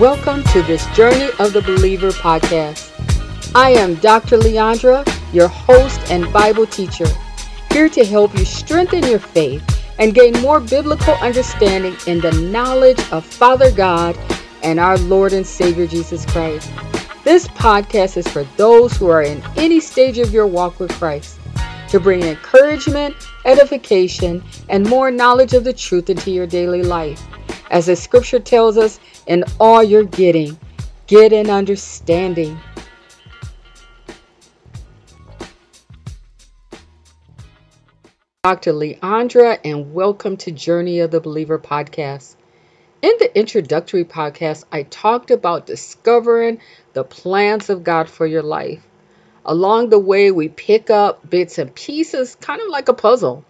Welcome to this Journey of the Believer podcast. I am Dr. Leandra, your host and Bible teacher, here to help you strengthen your faith and gain more biblical understanding in the knowledge of Father God and our Lord and Savior Jesus Christ. This podcast is for those who are in any stage of your walk with Christ to bring encouragement, edification, and more knowledge of the truth into your daily life. As the scripture tells us, in all you're getting, get an understanding. Dr. Leandra, and welcome to Journey of the Believer podcast. In the introductory podcast, I talked about discovering the plans of God for your life. Along the way, we pick up bits and pieces, kind of like a puzzle.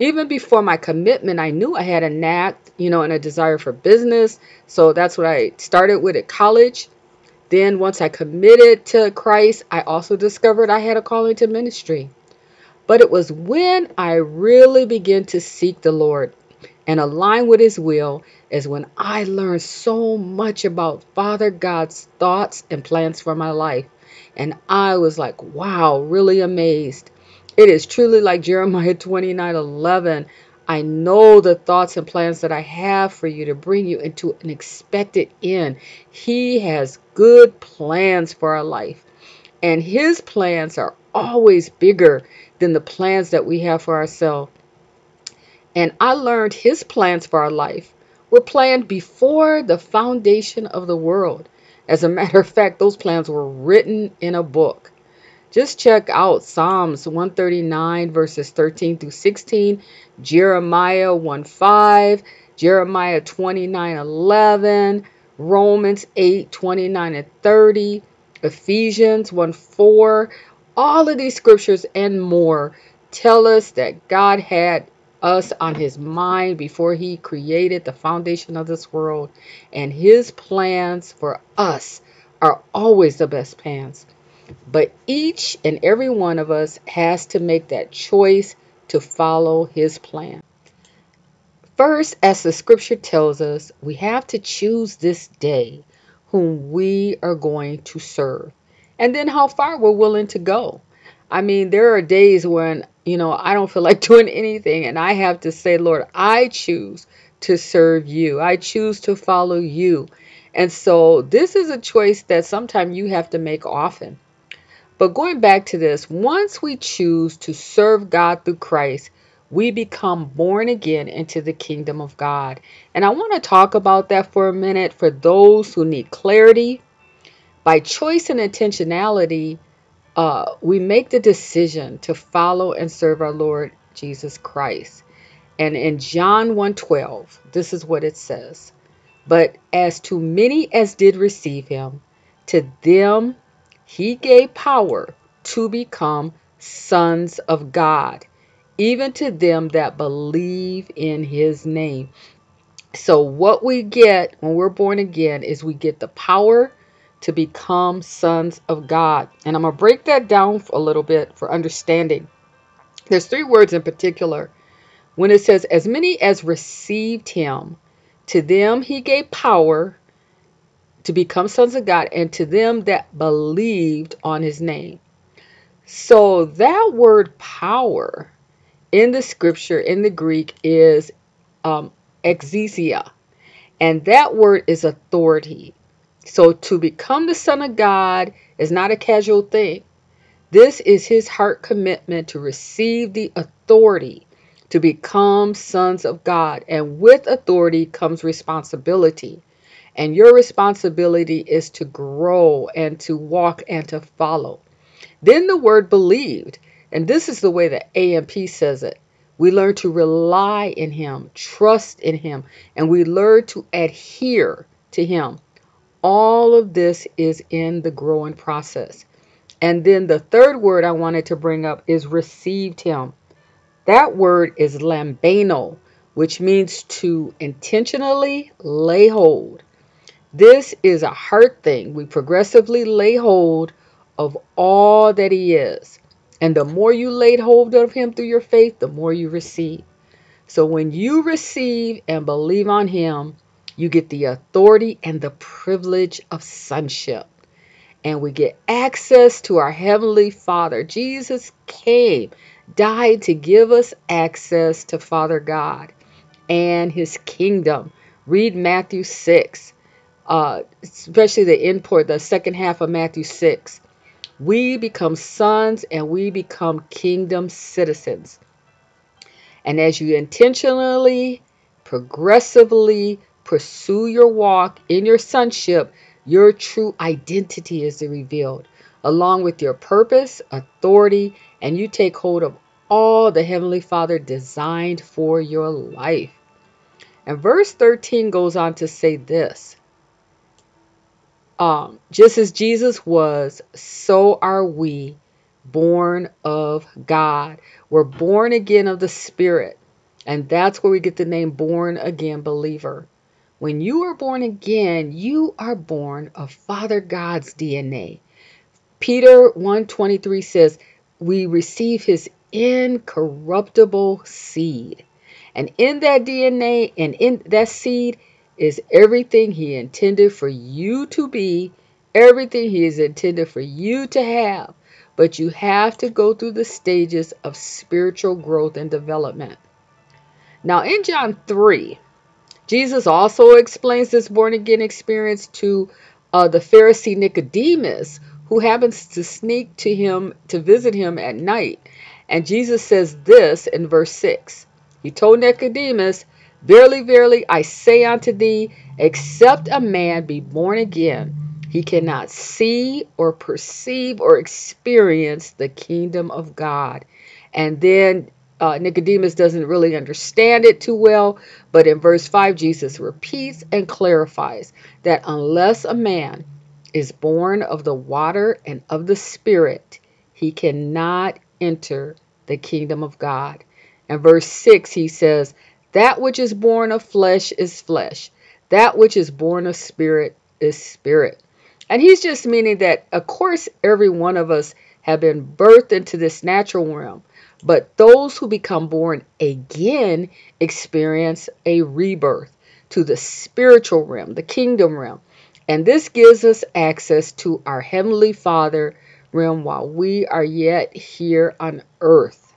Even before my commitment, I knew I had a knack, you know, and a desire for business. So that's what I started with at college. Then, once I committed to Christ, I also discovered I had a calling to ministry. But it was when I really began to seek the Lord and align with His will, is when I learned so much about Father God's thoughts and plans for my life. And I was like, wow, really amazed. It is truly like Jeremiah 29 11. I know the thoughts and plans that I have for you to bring you into an expected end. He has good plans for our life, and His plans are always bigger than the plans that we have for ourselves. And I learned His plans for our life were planned before the foundation of the world. As a matter of fact, those plans were written in a book. Just check out Psalms 139, verses 13 through 16, Jeremiah 1 5, Jeremiah 29 11, Romans 8 29 and 30, Ephesians 1 4. All of these scriptures and more tell us that God had us on his mind before he created the foundation of this world. And his plans for us are always the best plans. But each and every one of us has to make that choice to follow his plan. First, as the scripture tells us, we have to choose this day whom we are going to serve. And then how far we're willing to go. I mean, there are days when you know, I don't feel like doing anything. And I have to say, Lord, I choose to serve you. I choose to follow you. And so this is a choice that sometimes you have to make often. But going back to this, once we choose to serve God through Christ, we become born again into the kingdom of God. And I want to talk about that for a minute for those who need clarity. By choice and intentionality, uh, we make the decision to follow and serve our Lord Jesus Christ. And in John 1:12, this is what it says. But as to many as did receive him, to them he gave power to become sons of God, even to them that believe in his name. So, what we get when we're born again is we get the power to become sons of God. And I'm going to break that down a little bit for understanding. There's three words in particular. When it says, as many as received him, to them he gave power to become sons of God, and to them that believed on his name. So that word power in the scripture, in the Greek, is um, exousia. And that word is authority. So to become the Son of God is not a casual thing. This is his heart commitment to receive the authority to become sons of God. And with authority comes responsibility. And your responsibility is to grow and to walk and to follow. Then the word believed, and this is the way that AMP says it. We learn to rely in Him, trust in Him, and we learn to adhere to Him. All of this is in the growing process. And then the third word I wanted to bring up is received him. That word is lambano, which means to intentionally lay hold. This is a heart thing. We progressively lay hold of all that he is. And the more you laid hold of him through your faith, the more you receive. So when you receive and believe on him, You get the authority and the privilege of sonship. And we get access to our Heavenly Father. Jesus came, died to give us access to Father God and His kingdom. Read Matthew 6, uh, especially the import, the second half of Matthew 6. We become sons and we become kingdom citizens. And as you intentionally, progressively pursue your walk in your sonship, your true identity is revealed, along with your purpose, authority, and you take hold of all the Heavenly Father designed for your life. And verse 13 goes on to say this um, just as Jesus was, so are we born of God. We're born again of the Spirit. And that's where we get the name born again believer. When you are born again, you are born of Father God's DNA. Peter 1:23 says, "We receive his incorruptible seed." And in that DNA and in that seed is everything He intended for you to be, everything He is intended for you to have. But you have to go through the stages of spiritual growth and development. Now, in John 3, Jesus also explains this born again experience to uh, the Pharisee Nicodemus, who happens to sneak to him to visit him at night. And Jesus says this in verse 6 He told Nicodemus, Verily, verily, I say unto thee, except a man be born again, he cannot see or perceive or experience the kingdom of God. And then uh, Nicodemus doesn't really understand it too well, but in verse 5, Jesus repeats and clarifies that unless a man is born of the water and of the Spirit, he cannot enter the kingdom of God. And verse 6, he says, that which is born of flesh is flesh. That which is born of spirit is spirit. And he's just meaning that, of course, every one of us have been birthed into this natural realm. But those who become born again experience a rebirth to the spiritual realm, the kingdom realm. And this gives us access to our Heavenly Father realm while we are yet here on earth.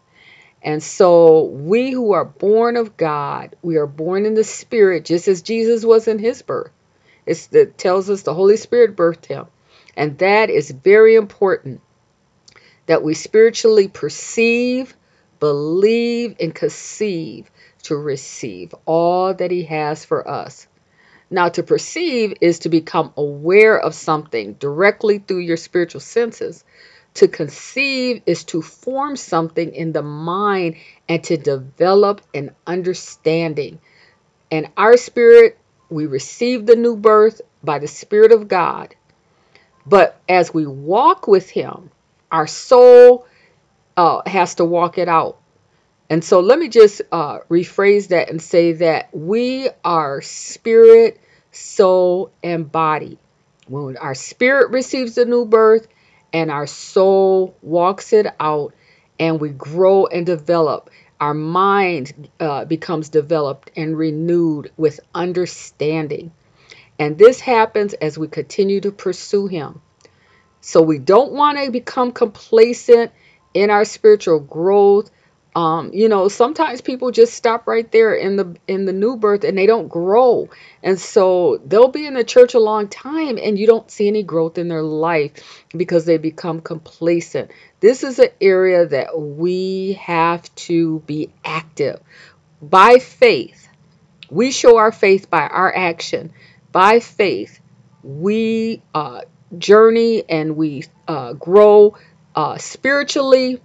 And so we who are born of God, we are born in the Spirit, just as Jesus was in his birth. It's, it tells us the Holy Spirit birthed him. And that is very important that we spiritually perceive, believe, and conceive to receive all that he has for us. Now, to perceive is to become aware of something directly through your spiritual senses. To conceive is to form something in the mind and to develop an understanding. And our spirit, we receive the new birth by the Spirit of God. But as we walk with Him, our soul uh, has to walk it out. And so let me just uh, rephrase that and say that we are spirit, soul, and body. When our spirit receives the new birth, and our soul walks it out and we grow and develop. Our mind uh, becomes developed and renewed with understanding. And this happens as we continue to pursue Him. So we don't want to become complacent in our spiritual growth um, you know sometimes people just stop right there in the in the new birth and they don't grow. And so they'll be in the church a long time and you don't see any growth in their life because they become complacent. This is an area that we have to be active. By faith we show our faith by our action. By faith we uh, journey and we uh, grow uh, spiritually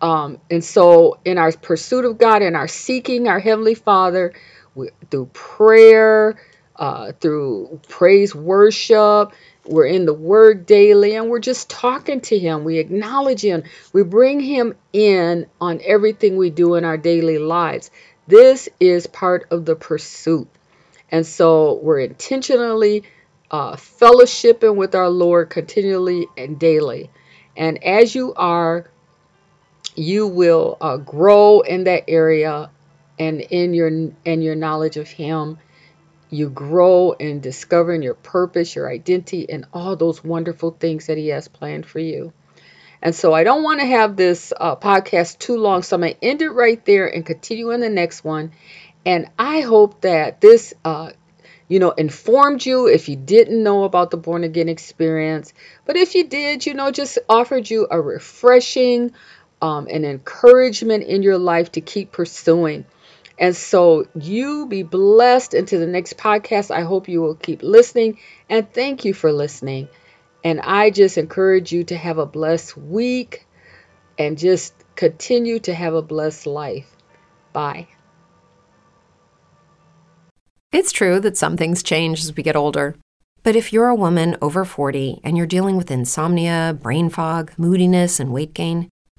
um, and so, in our pursuit of God in our seeking our Heavenly Father we, through prayer, uh, through praise worship, we're in the Word daily and we're just talking to Him. We acknowledge Him. We bring Him in on everything we do in our daily lives. This is part of the pursuit. And so, we're intentionally uh, fellowshipping with our Lord continually and daily. And as you are you will uh, grow in that area and in your and your knowledge of him you grow in discovering your purpose, your identity, and all those wonderful things that He has planned for you. And so I don't want to have this uh, podcast too long, so I'm going to end it right there and continue in the next one. And I hope that this, uh, you know, informed you if you didn't know about the born again experience. But if you did, you know, just offered you a refreshing, um, an encouragement in your life to keep pursuing. And so you be blessed into the next podcast. I hope you will keep listening and thank you for listening. And I just encourage you to have a blessed week and just continue to have a blessed life. Bye. It's true that some things change as we get older. But if you're a woman over 40 and you're dealing with insomnia, brain fog, moodiness, and weight gain,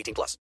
18 plus.